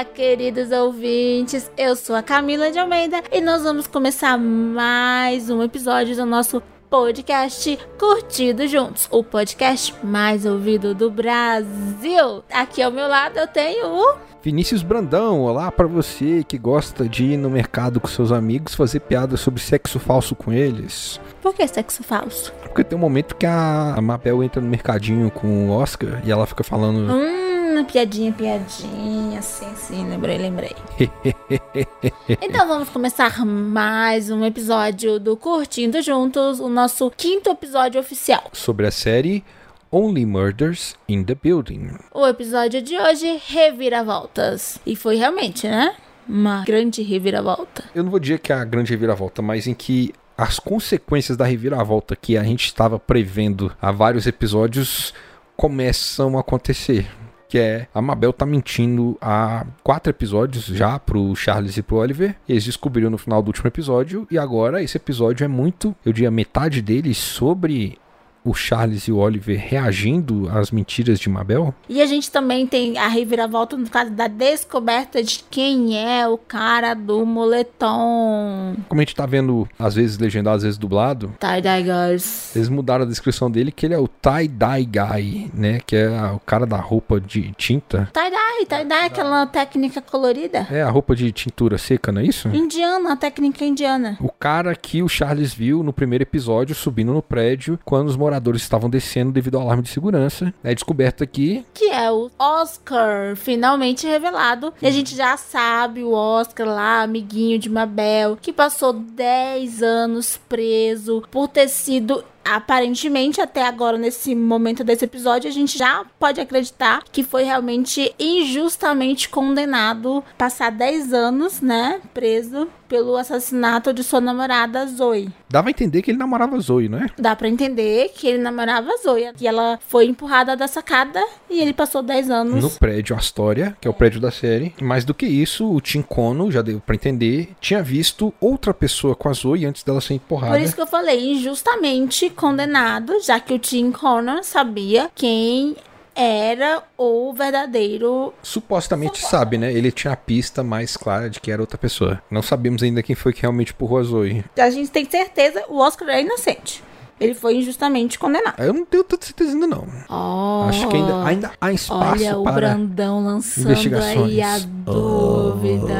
Olá, queridos ouvintes. Eu sou a Camila de Almeida e nós vamos começar mais um episódio do nosso podcast Curtido Juntos, o podcast mais ouvido do Brasil. Aqui ao meu lado eu tenho o Vinícius Brandão, olá para você que gosta de ir no mercado com seus amigos fazer piadas sobre sexo falso com eles. Por que sexo falso? Porque tem um momento que a Mabel entra no mercadinho com o Oscar e ela fica falando. Hum, piadinha, piadinha. Sim, sim, lembrei, lembrei. então vamos começar mais um episódio do Curtindo Juntos, o nosso quinto episódio oficial. Sobre a série Only Murders in the Building. O episódio de hoje, Reviravoltas. E foi realmente, né? Uma grande reviravolta. Eu não vou dizer que é a grande reviravolta, mas em que as consequências da reviravolta que a gente estava prevendo há vários episódios começam a acontecer. Que é a Mabel tá mentindo há quatro episódios já pro Charles e pro Oliver. Eles descobriram no final do último episódio. E agora esse episódio é muito, eu diria, metade dele sobre o Charles e o Oliver reagindo às mentiras de Mabel. E a gente também tem a reviravolta no caso da descoberta de quem é o cara do moletom. Como a gente tá vendo, às vezes legendado, às vezes dublado. Tie-dye guys. Eles mudaram a descrição dele, que ele é o tie-dye guy, né? Que é o cara da roupa de tinta. Tie-dye, tie-dye, aquela técnica colorida. É, a roupa de tintura seca, não é isso? Indiana, a técnica indiana. O cara que o Charles viu no primeiro episódio subindo no prédio quando os moradores estavam descendo devido ao alarme de segurança. É descoberto aqui. Que é o Oscar, finalmente revelado. E a gente já sabe o Oscar lá, amiguinho de Mabel, que passou 10 anos preso por ter sido aparentemente até agora nesse momento desse episódio a gente já pode acreditar que foi realmente injustamente condenado passar 10 anos, né, preso pelo assassinato de sua namorada Zoe. Dava a entender que ele namorava Zoe, não é? Dá para entender que ele namorava Zoe e ela foi empurrada da sacada e ele passou 10 anos no prédio Astoria, que é o prédio da série. Mais do que isso, o Tim Kono, já deu para entender, tinha visto outra pessoa com a Zoe antes dela ser empurrada. Por isso que eu falei, injustamente condenado, já que o Tim Connor sabia quem era o verdadeiro. Supostamente sabe, né? Ele tinha a pista mais clara de que era outra pessoa. Não sabemos ainda quem foi que realmente empurrou a Zoe. A gente tem certeza, o Oscar é inocente. Ele foi injustamente condenado. Eu não tenho tanta certeza ainda, não. Oh, Acho que ainda, ainda há espaço olha o para Brandão lançando investigações. aí a dúvida.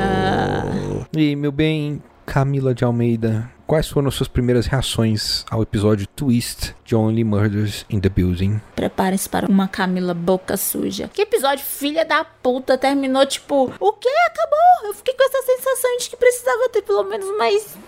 E, meu bem, Camila de Almeida, quais foram as suas primeiras reações ao episódio Twist de Only Murders in the Building? Prepare-se para uma Camila boca suja. Que episódio filha da puta terminou tipo, o que? Acabou. Eu fiquei com essa sensação de que precisava ter pelo menos mais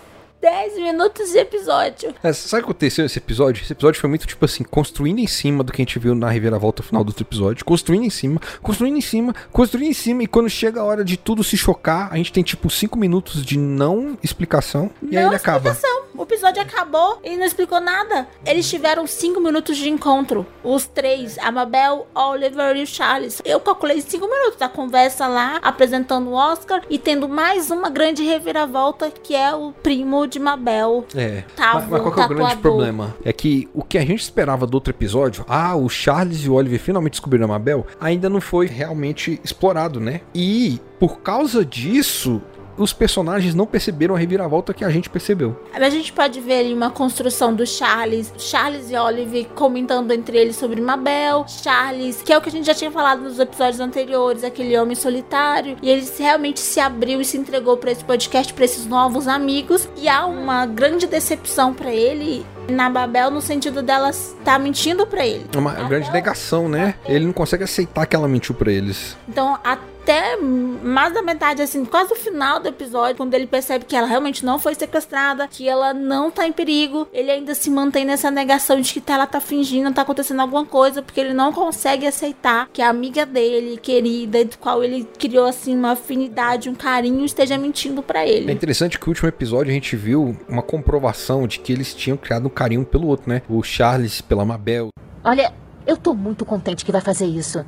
10 minutos de episódio. É, sabe o que aconteceu nesse episódio? Esse episódio foi muito, tipo assim, construindo em cima do que a gente viu na reviravolta final do outro episódio. Construindo em cima, construindo em cima, construindo em cima. E quando chega a hora de tudo se chocar, a gente tem, tipo, 5 minutos de não explicação. E aí ele acaba. O episódio acabou e não explicou nada. Eles tiveram 5 minutos de encontro. Os três, a Mabel, Oliver e o Charles. Eu calculei 5 minutos da conversa lá, apresentando o Oscar e tendo mais uma grande reviravolta que é o primo de Mabel. É. Tava mas, mas qual que é o grande problema? É que o que a gente esperava do outro episódio, ah, o Charles e o Oliver finalmente descobriram a Mabel, ainda não foi realmente explorado, né? E por causa disso, os personagens não perceberam a reviravolta que a gente percebeu. A gente pode ver ali uma construção do Charles, Charles e Olive comentando entre eles sobre Mabel, Charles, que é o que a gente já tinha falado nos episódios anteriores, aquele homem solitário, e ele realmente se abriu e se entregou para esse podcast, para esses novos amigos, e há uma grande decepção para ele na Babel no sentido dela estar mentindo para ele. É uma grande negação, né? Ele não consegue aceitar que ela mentiu pra eles. Então, até mais da metade, assim, quase o final do episódio, quando ele percebe que ela realmente não foi sequestrada, que ela não tá em perigo, ele ainda se mantém nessa negação de que tá- ela tá fingindo, tá acontecendo alguma coisa, porque ele não consegue aceitar que a amiga dele, querida, do qual ele criou, assim, uma afinidade, um carinho, esteja mentindo pra É ele. interessante que no último episódio a gente viu uma comprovação de que eles tinham criado um carinho pelo outro, né? O Charles pela Mabel. Olha, eu tô muito contente que vai fazer isso.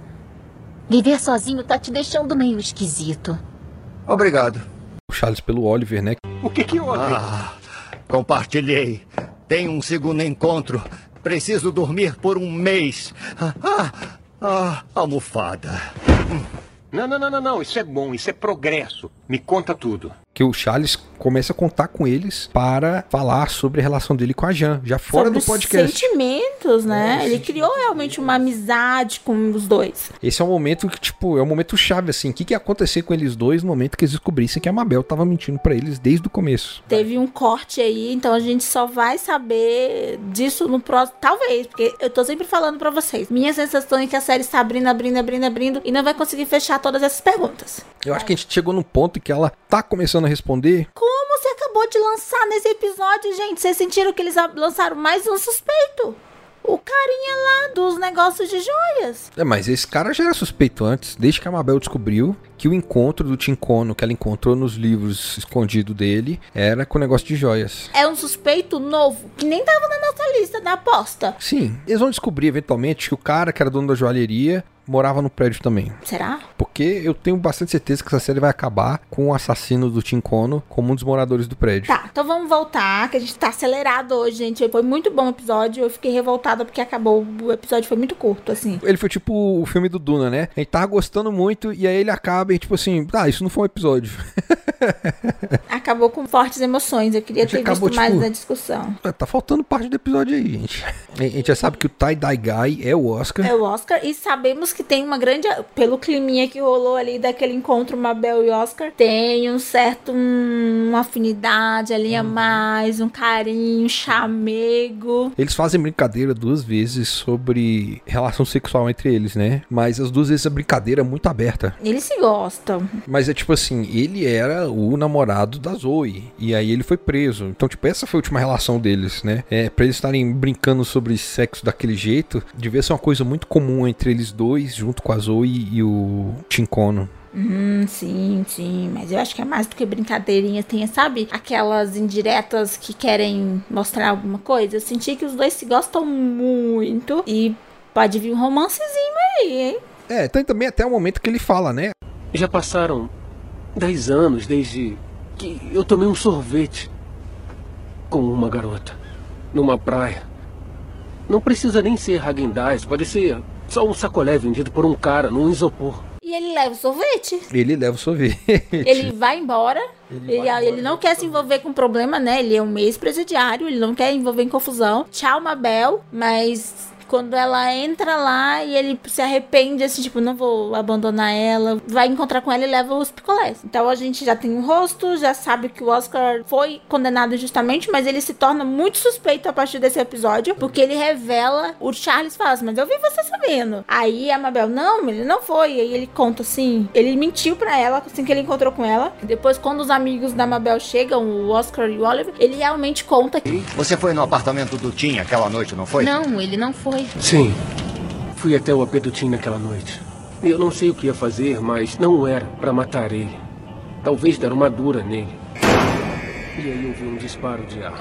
Viver sozinho tá te deixando meio esquisito. Obrigado. O Charles pelo Oliver, né? O que que houve? Ah, compartilhei. Tem um segundo encontro. Preciso dormir por um mês. Ah, ah, ah almofada. Não, não, não, não, não. Isso é bom, isso é progresso. Me conta tudo. Que o Charles começa a contar com eles para falar sobre a relação dele com a Jan, já fora Sobre do podcast. sentimentos, né? É, Ele criou realmente uma amizade com os dois. Esse é um momento que, tipo, é um momento chave, assim. O que, que ia acontecer com eles dois no momento que eles descobrissem que a Mabel tava mentindo pra eles desde o começo? Teve um corte aí, então a gente só vai saber disso no próximo. Talvez, porque eu tô sempre falando pra vocês. Minha sensação é que a série está abrindo, abrindo, abrindo, abrindo e não vai conseguir fechar todas essas perguntas. Eu acho que a gente chegou num ponto em que ela tá começando a responder. Como você acabou de lançar nesse episódio, gente? Vocês sentiram que eles lançaram mais um suspeito? O carinha lá dos negócios de joias. É, mas esse cara já era suspeito antes, desde que a Mabel descobriu que o encontro do Tincono que ela encontrou nos livros escondido dele era com o negócio de joias. É um suspeito novo, que nem tava na nossa lista da aposta. Sim, eles vão descobrir eventualmente que o cara que era dono da joalheria morava no prédio também. Será? Porque eu tenho bastante certeza que essa série vai acabar com o assassino do Tincono como um dos moradores do prédio. Tá, então vamos voltar, que a gente tá acelerado hoje, gente. Foi muito bom o episódio. Eu fiquei revoltada porque acabou. O episódio foi muito curto, assim. Ele foi tipo o filme do Duna, né? A gente tava gostando muito e aí ele acaba e tipo assim, ah, isso não foi um episódio. Acabou com fortes emoções. Eu queria ter acabou, visto mais tipo, da discussão. Ah, tá faltando parte do episódio aí, gente. A gente já sabe que o Tie-Dye Guy é o Oscar. É o Oscar. E sabemos que tem uma grande. Pelo climinha que rolou ali daquele encontro Mabel e Oscar, tem um certo. um- uma afinidade ali a mais, um carinho, um chamego. Eles fazem brincadeira duas vezes sobre relação sexual entre eles, né? Mas as duas vezes a brincadeira é muito aberta. Eles se gostam. Mas é tipo assim, ele era o namorado da Zoe. E aí ele foi preso. Então, tipo, essa foi a última relação deles, né? É, pra eles estarem brincando sobre sexo daquele jeito, devia ser uma coisa muito comum entre eles dois, junto com a Zoe e o Tincono. Hum, sim, sim. Mas eu acho que é mais do que brincadeirinha. Tem, sabe? Aquelas indiretas que querem mostrar alguma coisa. Eu senti que os dois se gostam muito. E pode vir um romancezinho aí, hein? É, tem também até o momento que ele fala, né? Já passaram dez anos desde que eu tomei um sorvete com uma garota numa praia. Não precisa nem ser Häagen-Dazs, pode ser só um sacolé vendido por um cara num isopor. E ele leva o sorvete. Ele leva o sorvete. Ele vai embora. Ele, ele não quer se envolver com problema, né? Ele é um ex-presidiário, ele não quer envolver em confusão. Tchau, Mabel. Mas quando ela entra lá e ele se arrepende, assim, tipo, não vou abandonar ela, vai encontrar com ela e leva os picolés. Então a gente já tem um rosto, já sabe que o Oscar foi condenado injustamente, mas ele se torna muito suspeito a partir desse episódio, porque ele revela, o Charles fala assim, mas eu vi você sabendo. Aí a Mabel, não, ele não foi. Aí ele conta assim, ele mentiu pra ela assim que ele encontrou com ela. Depois, quando os amigos da Mabel chegam, o Oscar e o Oliver, ele realmente conta que Você foi no apartamento do Tim aquela noite, não foi? Não, ele não foi. Sim, fui até o AP do Tim naquela noite. Eu não sei o que ia fazer, mas não era pra matar ele. Talvez dar uma dura nele. E aí eu vi um disparo de arma.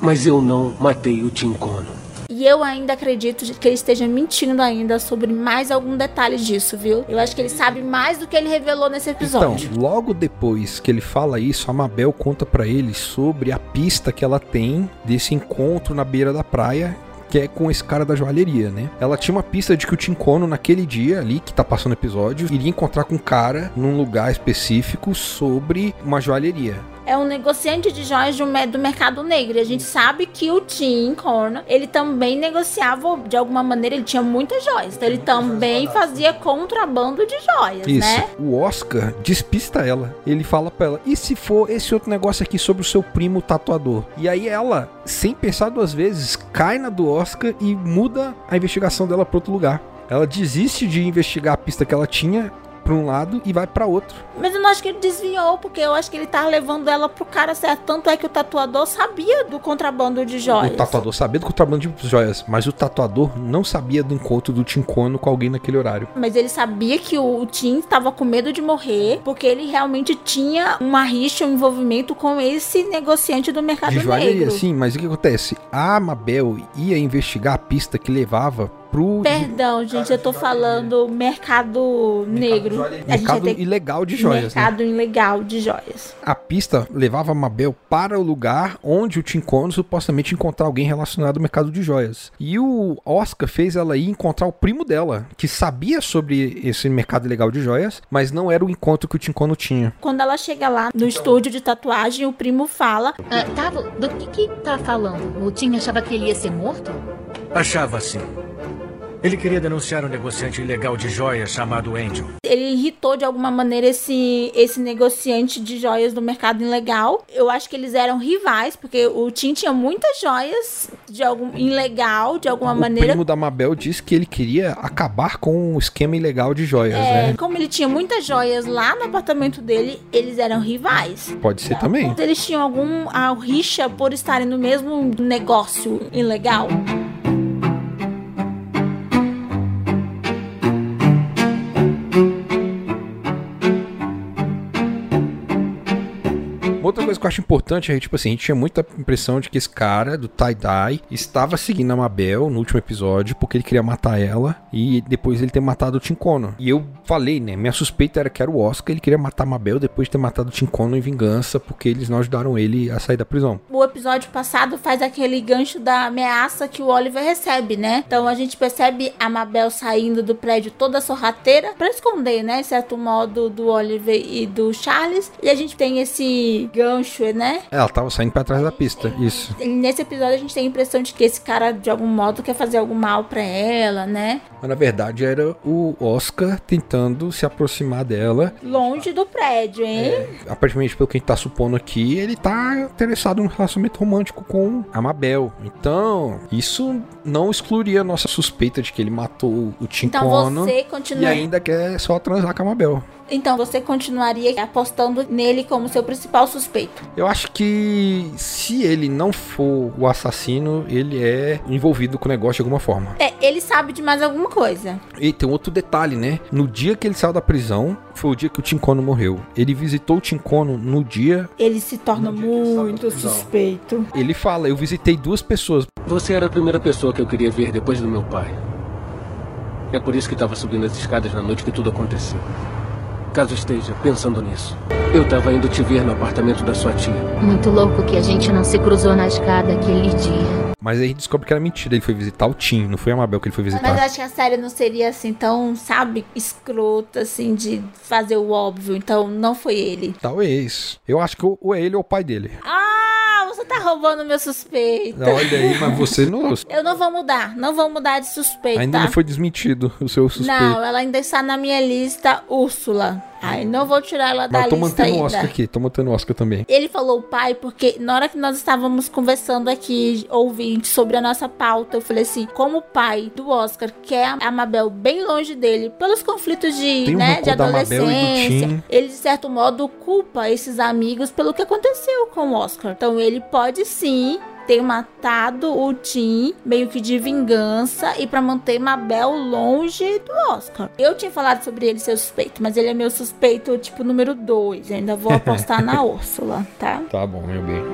Mas eu não matei o Tim Cono. E eu ainda acredito que ele esteja mentindo ainda sobre mais algum detalhe disso, viu? Eu acho que ele sabe mais do que ele revelou nesse Então, episódio. logo depois que ele fala isso, a Mabel conta pra ele sobre a pista que ela tem desse encontro na beira da praia. Que é com esse cara da joalheria, né? Ela tinha uma pista de que o Tincono, naquele dia ali, que tá passando episódio, iria encontrar com um cara num lugar específico sobre uma joalheria. É um negociante de joias do, do mercado negro. E a gente sabe que o Tim Corner, ele também negociava, de alguma maneira, ele tinha muitas joias. Então ele também fazia contrabando de joias, Isso. né? O Oscar despista ela. Ele fala pra ela: e se for esse outro negócio aqui sobre o seu primo tatuador? E aí ela, sem pensar duas vezes, cai na do Oscar e muda a investigação dela pra outro lugar. Ela desiste de investigar a pista que ela tinha pra um lado e vai pra outro. Mas eu não acho que ele desviou, porque eu acho que ele tava levando ela pro cara certo. Tanto é que o tatuador sabia do contrabando de joias. O tatuador sabia do contrabando de joias, mas o tatuador não sabia do encontro do Tincono com alguém naquele horário. Mas ele sabia que o Tim estava com medo de morrer, porque ele realmente tinha uma rixa, um envolvimento com esse negociante do mercado De joalheria, negro. sim, mas o que acontece? A Mabel ia investigar a pista que levava pro. Perdão, gente, eu tô falando mercado negro. Mercado ter- ilegal de joias, né? mercado ilegal de joias. A pista levava a Mabel para o lugar onde o Tincono supostamente encontrar alguém relacionado ao mercado de joias. E o Oscar fez ela ir encontrar o primo dela, que sabia sobre esse mercado ilegal de joias, mas não era o encontro que o Tincono tinha. Quando ela chega lá no estúdio de tatuagem, o primo fala: Ah, Tavo, do que que tá falando? O Tim achava que ele ia ser morto? Achava assim. Ele queria denunciar um negociante ilegal de joias chamado Angel. ele irritou de alguma maneira esse, esse negociante de joias do mercado ilegal. Eu acho que eles eram rivais, porque o Tim tinha muitas joias de algum ilegal, de alguma O maneira. primo da Mabel disse que ele queria acabar com o esquema ilegal de joias, É, né? como ele tinha muitas joias lá no apartamento dele, eles eram rivais. Pode ser também. Eles tinham algum a rixa por estarem no mesmo negócio ilegal. Uma outra coisa que eu acho importante é, tipo assim, a gente tinha muita impressão de que esse cara do tie-dye estava seguindo a Mabel no último episódio porque ele queria matar ela e depois ele ter matado o Tincono. E eu falei, né, minha suspeita era que era o Oscar, ele queria matar a Mabel depois de ter matado o Tincono em vingança porque eles não ajudaram ele a sair da prisão. O episódio passado faz aquele gancho da ameaça que o Oliver recebe, né? Então a gente percebe a Mabel saindo do prédio toda sorrateira pra esconder, né? Certo modo, do Oliver e do Charles. E a gente tem esse gancho, né? Ela tava saindo pra trás da pista, isso. E nesse episódio a gente tem a impressão de que esse cara, de algum modo, quer fazer algum mal pra ela, né? Mas na verdade era o Oscar tentando se aproximar dela Longe do prédio, hein? aparentemente, pelo que a gente tá supondo aqui, ele tá interessado num relacionamento romântico com a Mabel. Então, isso não excluiria a nossa suspeita de que ele matou o Então Tincono você e continua. ainda quer só transar com a Mabel. Então você continuaria apostando nele como seu principal suspeito. Eu acho que se ele não for o assassino, ele é envolvido com o negócio de alguma forma. É, ele sabe de mais alguma coisa. E tem um outro detalhe, né? No dia que ele saiu da prisão, foi o dia que o Tincono morreu. Ele visitou o Tincono no dia. Ele se torna muito suspeito. Ele fala: Eu visitei duas pessoas. Você era a primeira pessoa que eu queria ver depois do meu pai. É por isso que estava subindo as escadas na noite que tudo aconteceu. Caso esteja pensando nisso. Eu estava indo te ver no apartamento da sua tia. Muito louco que a gente não se cruzou na escada aquele dia. Mas aí descobre que era mentira. Ele foi visitar o Tim, não foi a Mabel que ele foi visitar. Mas eu acho que a série não seria assim tão, sabe, escrota, assim, de fazer o óbvio. Então não foi ele. Talvez. Eu acho que ou ou é ele ou o pai dele. Ah, você tá roubando meu suspeito. Olha aí, mas você não. Eu não vou mudar, não vou mudar de suspeita. Ainda não foi desmentido o seu suspeito. Não, ela ainda está na minha lista, Úrsula. Ai, não vou tirar ela da Mas eu tô lista mantendo o ainda. Oscar aqui, tô mantendo o Oscar também. Ele falou pai porque na hora que nós estávamos conversando aqui, ouvinte, sobre a nossa pauta, eu falei assim, como o pai do Oscar quer a Mabel bem longe dele, pelos conflitos de, Tem um né, de rancor da Mabel e do adolescência, ele de certo modo culpa esses amigos pelo que aconteceu com o Oscar. Então ele pode sim ter matado o Tim meio que de vingança e pra manter Mabel longe do Oscar. Eu tinha falado sobre ele ser suspeito, mas ele é meu suspeito tipo número 2. Ainda vou apostar na Úrsula, tá? Tá bom, meu bem.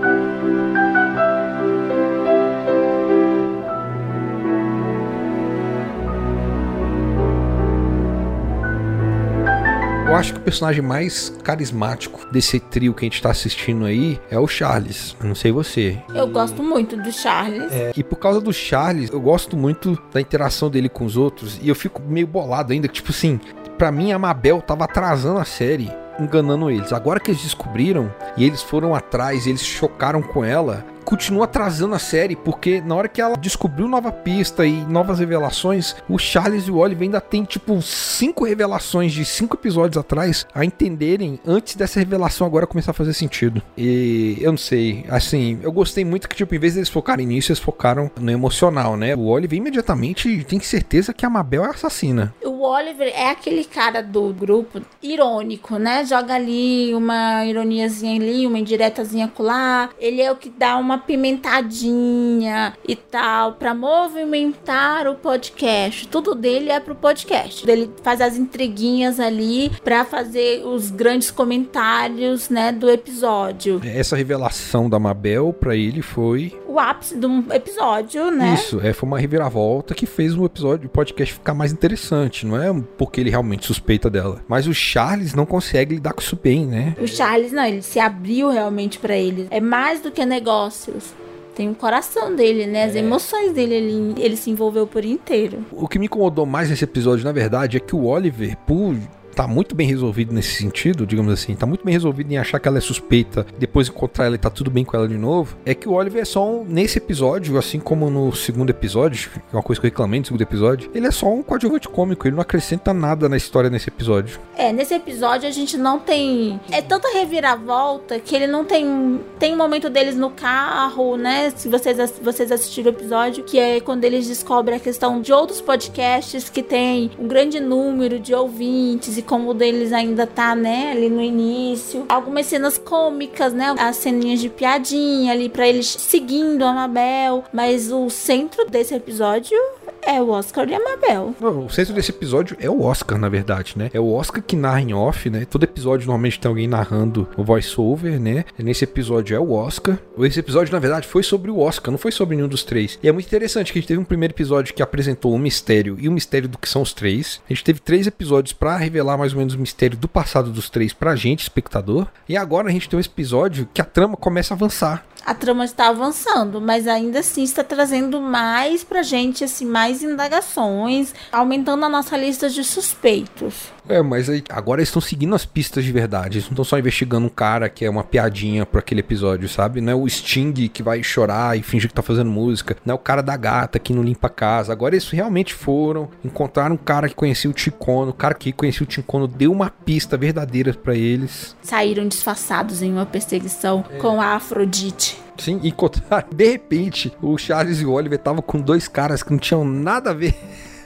Acho que o personagem mais carismático desse trio que a gente tá assistindo aí é o Charles. Eu não sei você. Eu gosto muito do Charles. E por causa do Charles, eu gosto muito da interação dele com os outros. E eu fico meio bolado ainda, que, tipo assim, pra mim a Mabel tava atrasando a série, enganando eles. Agora que eles descobriram e eles foram atrás, e eles chocaram com ela, continua atrasando a série, porque na hora que ela descobriu nova pista e novas revelações, o Charles e o Oliver ainda tem tipo cinco revelações de cinco episódios atrás a entenderem antes dessa revelação agora começar a fazer sentido. E eu não sei, assim, eu gostei muito que tipo, em vez deles focarem nisso, eles focaram no emocional, né? O Oliver imediatamente tem certeza que a Mabel é assassina. O Oliver é aquele cara do grupo irônico, né? Joga ali uma ironiazinha ali, uma indiretazinha acolá. Ele é o que dá uma pimentadinha e tal pra movimentar o podcast. Tudo dele é pro podcast. Ele faz as intriguinhas ali pra fazer os grandes comentários, né, do episódio. Essa revelação da Mabel pra ele foi o ápice de um episódio, né? Isso, é, foi uma reviravolta que fez o episódio, o podcast ficar mais interessante. Não é porque ele realmente suspeita dela. Mas o Charles não consegue lidar com isso bem, né? O Charles, não, ele se abriu realmente pra ele. É mais do que negócios. Tem o coração dele, né? As emoções dele, ele, ele se envolveu por inteiro. O que me incomodou mais nesse episódio, na verdade, é que o Oliver, por tá muito bem resolvido nesse sentido, digamos assim, tá muito bem resolvido em achar que ela é suspeita, depois encontrar ela e tá tudo bem com ela de novo, é que o Oliver é só um, nesse episódio, assim como no segundo episódio, que é uma coisa que eu reclamei no segundo episódio, ele é só um coadjuvante cômico, ele não acrescenta nada na história nesse episódio. É, nesse episódio a gente não tem. É tanta reviravolta que ele não tem. Tem um momento deles no carro, né? Se vocês, vocês assistiram o episódio, que é quando eles descobrem a questão de outros podcasts que tem um grande número de ouvintes e como o deles ainda tá, né, ali no início. Algumas cenas cômicas, né? As ceninhas de piadinha ali pra eles seguindo a Mabel. Mas o centro desse episódio é o Oscar e a Mabel. O centro desse episódio é o Oscar, na verdade, né? É o Oscar que narra em off, né? Todo episódio normalmente tem alguém narrando o voice-over, né? Nesse episódio é o Oscar. Esse episódio, na verdade, foi sobre o Oscar, não foi sobre nenhum dos três. E é muito interessante que a gente teve um primeiro episódio que apresentou o mistério e o mistério do que são os três. A gente teve três episódios pra revelar mais ou menos o mistério do passado dos três pra gente, espectador. E agora a gente tem um episódio que a trama começa a avançar. A trama está avançando, mas ainda assim está trazendo mais pra gente, assim, mais indagações, aumentando a nossa lista de suspeitos. É, mas aí, agora eles estão seguindo as pistas de verdade. Eles não estão só investigando um cara que é uma piadinha pra aquele episódio, sabe? Não é o Sting que vai chorar e fingir que tá fazendo música. Não é o cara da gata que não limpa a casa. Agora eles realmente foram, encontraram um cara que conhecia o Ticono. O cara que conhecia o Ticono deu uma pista verdadeira pra eles. Saíram disfarçados em uma perseguição com a Afrodite. Sim, e encontraram. De repente, o Charles e o Oliver estavam com dois caras que não tinham nada a ver.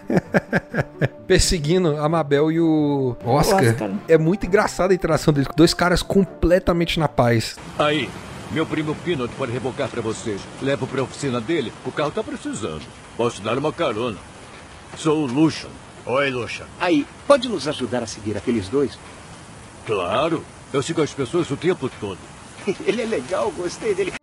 Perseguindo a Mabel e o Oscar. Oscar. É muito engraçada a interação deles. Dois caras completamente na paz. Aí, meu primo Peanut pode rebocar pra vocês. Levo pra oficina dele. O carro tá precisando. Posso dar uma carona. Sou o Lucian. Oi, Lucian. Aí, pode nos ajudar a seguir aqueles dois? Claro. Eu sigo as pessoas o tempo todo. Ele é legal, gostei dele.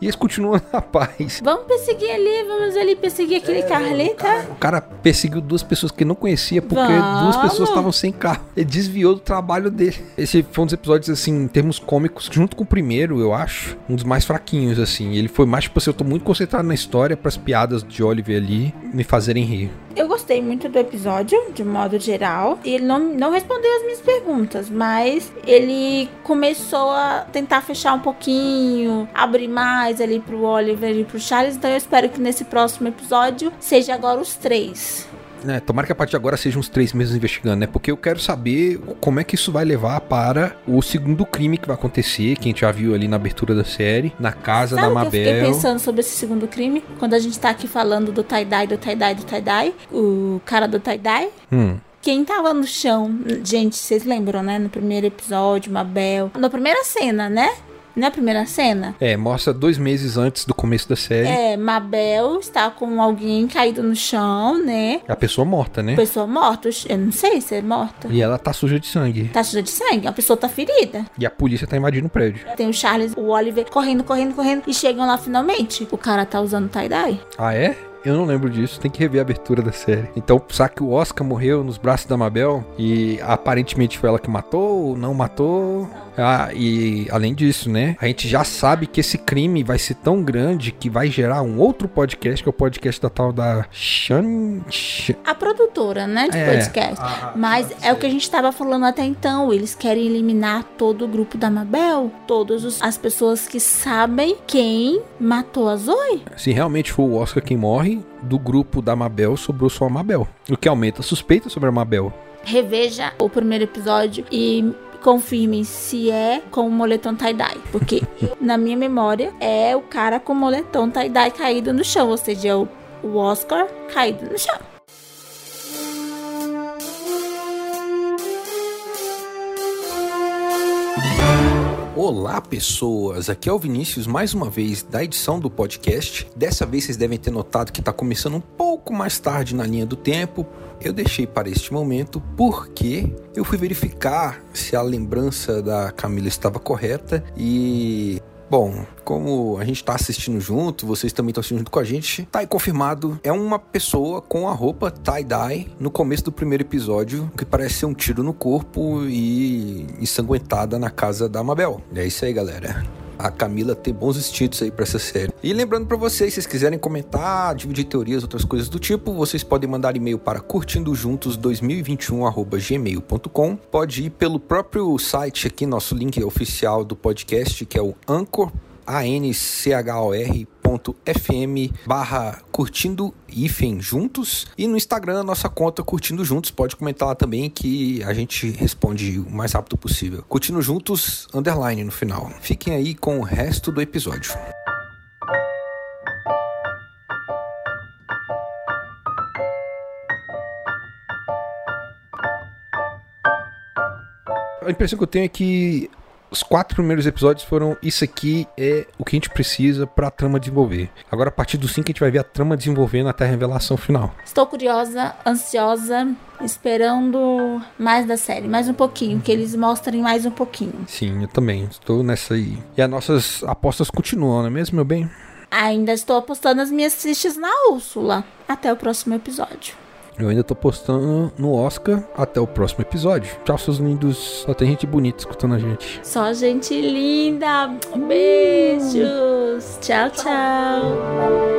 E eles continuam na paz. Vamos perseguir ali, vamos ali perseguir aquele Carlita. O cara perseguiu duas pessoas que ele não conhecia porque Vamos. duas pessoas estavam sem carro. Ele desviou do trabalho dele. Esse foi um dos episódios, assim, em termos cômicos, junto com o primeiro, eu acho, um dos mais fraquinhos, assim. Ele foi mais, tipo assim, eu tô muito concentrado na história pras piadas de Oliver ali me fazerem rir. Eu gostei muito do episódio, de modo geral. E ele não, não respondeu as minhas perguntas, mas ele começou a tentar fechar um pouquinho, abrir mais ali pro Oliver e pro Charles. Então eu espero que nesse próximo episódio seja agora os três. É, tomara que a partir de agora sejam uns três meses investigando, né? Porque eu quero saber como é que isso vai levar para o segundo crime que vai acontecer, que a gente já viu ali na abertura da série, na casa Sabe da o que eu fiquei Mabel. pensando sobre esse segundo crime? Quando a gente tá aqui falando do tie-dye, do tie-dye, do tie-dye, o cara do tie-dye, Hum. Quem tava no chão, gente, vocês lembram, né? No primeiro episódio, Mabel. Na primeira cena, né? Na primeira cena. É, mostra dois meses antes do começo da série. É, Mabel está com alguém caído no chão, né? A pessoa morta, né? Pessoa morta. Eu não sei se é morta. E ela tá suja de sangue. Tá suja de sangue. A pessoa tá ferida. E a polícia tá invadindo o prédio. Tem o Charles, o Oliver correndo, correndo, correndo. E chegam lá finalmente. O cara tá usando tie-dye. Ah, é? Eu não lembro disso, tem que rever a abertura da série. Então, será que o Oscar morreu nos braços da Mabel? E aparentemente foi ela que matou ou não matou? Ah, e além disso, né? A gente já sabe que esse crime vai ser tão grande que vai gerar um outro podcast, que é o podcast da tal da Shan. Shan- A produtora, né? De É. podcast. Mas é o que a gente tava falando até então. Eles querem eliminar todo o grupo da Mabel. Todas as pessoas que sabem quem matou a Zoe. Se realmente for o Oscar quem morre, do grupo da Mabel sobrou só a Mabel. O que aumenta a suspeita sobre a Mabel. reveja o primeiro episódio e confirmem se é com o moletom tie-dye. Porque, na minha memória, é o cara com o moletom tie-dye caído no chão. Ou seja, é o, o Oscar caído no chão. Olá, pessoas! Aqui é o Vinícius, mais uma vez, da edição do podcast. Dessa vez vocês devem ter notado que está começando um pouco mais tarde na linha do tempo. Eu deixei para este momento porque eu fui verificar se a lembrança da Camila estava correta e Bom, como a gente tá assistindo junto, vocês também estão assistindo junto com a gente, tá aí confirmado. É uma pessoa com a roupa tie-dye no começo do primeiro episódio, que parece ser um tiro no corpo e ensanguentada na casa da Mabel. É isso aí, galera a Camila ter bons instintos aí para essa série. E lembrando para vocês, se vocês quiserem comentar, dividir teorias, outras coisas do tipo, vocês podem mandar e-mail para curtindojuntos2021@gmail.com. Pode ir pelo próprio site aqui, nosso link oficial do podcast, que é o Anchor anchor.fm barra curtindo hífen juntos. E no Instagram nossa conta curtindo juntos. Pode comentar lá também que a gente responde o mais rápido possível. Curtindo juntos underline no final. Fiquem aí com o resto do episódio. A impressão que eu tenho é que os quatro primeiros episódios foram isso aqui é o que a gente precisa para a trama desenvolver. Agora a partir do 5 a gente vai ver a trama desenvolvendo até a revelação final. Estou curiosa, ansiosa, esperando mais da série, mais um pouquinho, que eles mostrem mais um pouquinho. Sim, eu também estou nessa aí. E as nossas apostas continuam, não é mesmo, meu bem? Ainda estou apostando as minhas fichas na Úrsula. Até o próximo episódio. Eu ainda tô postando no Oscar. Até o próximo episódio. Tchau, seus lindos. Só tem gente bonita escutando a gente. Só gente linda. Beijos. tchau. tchau. tchau.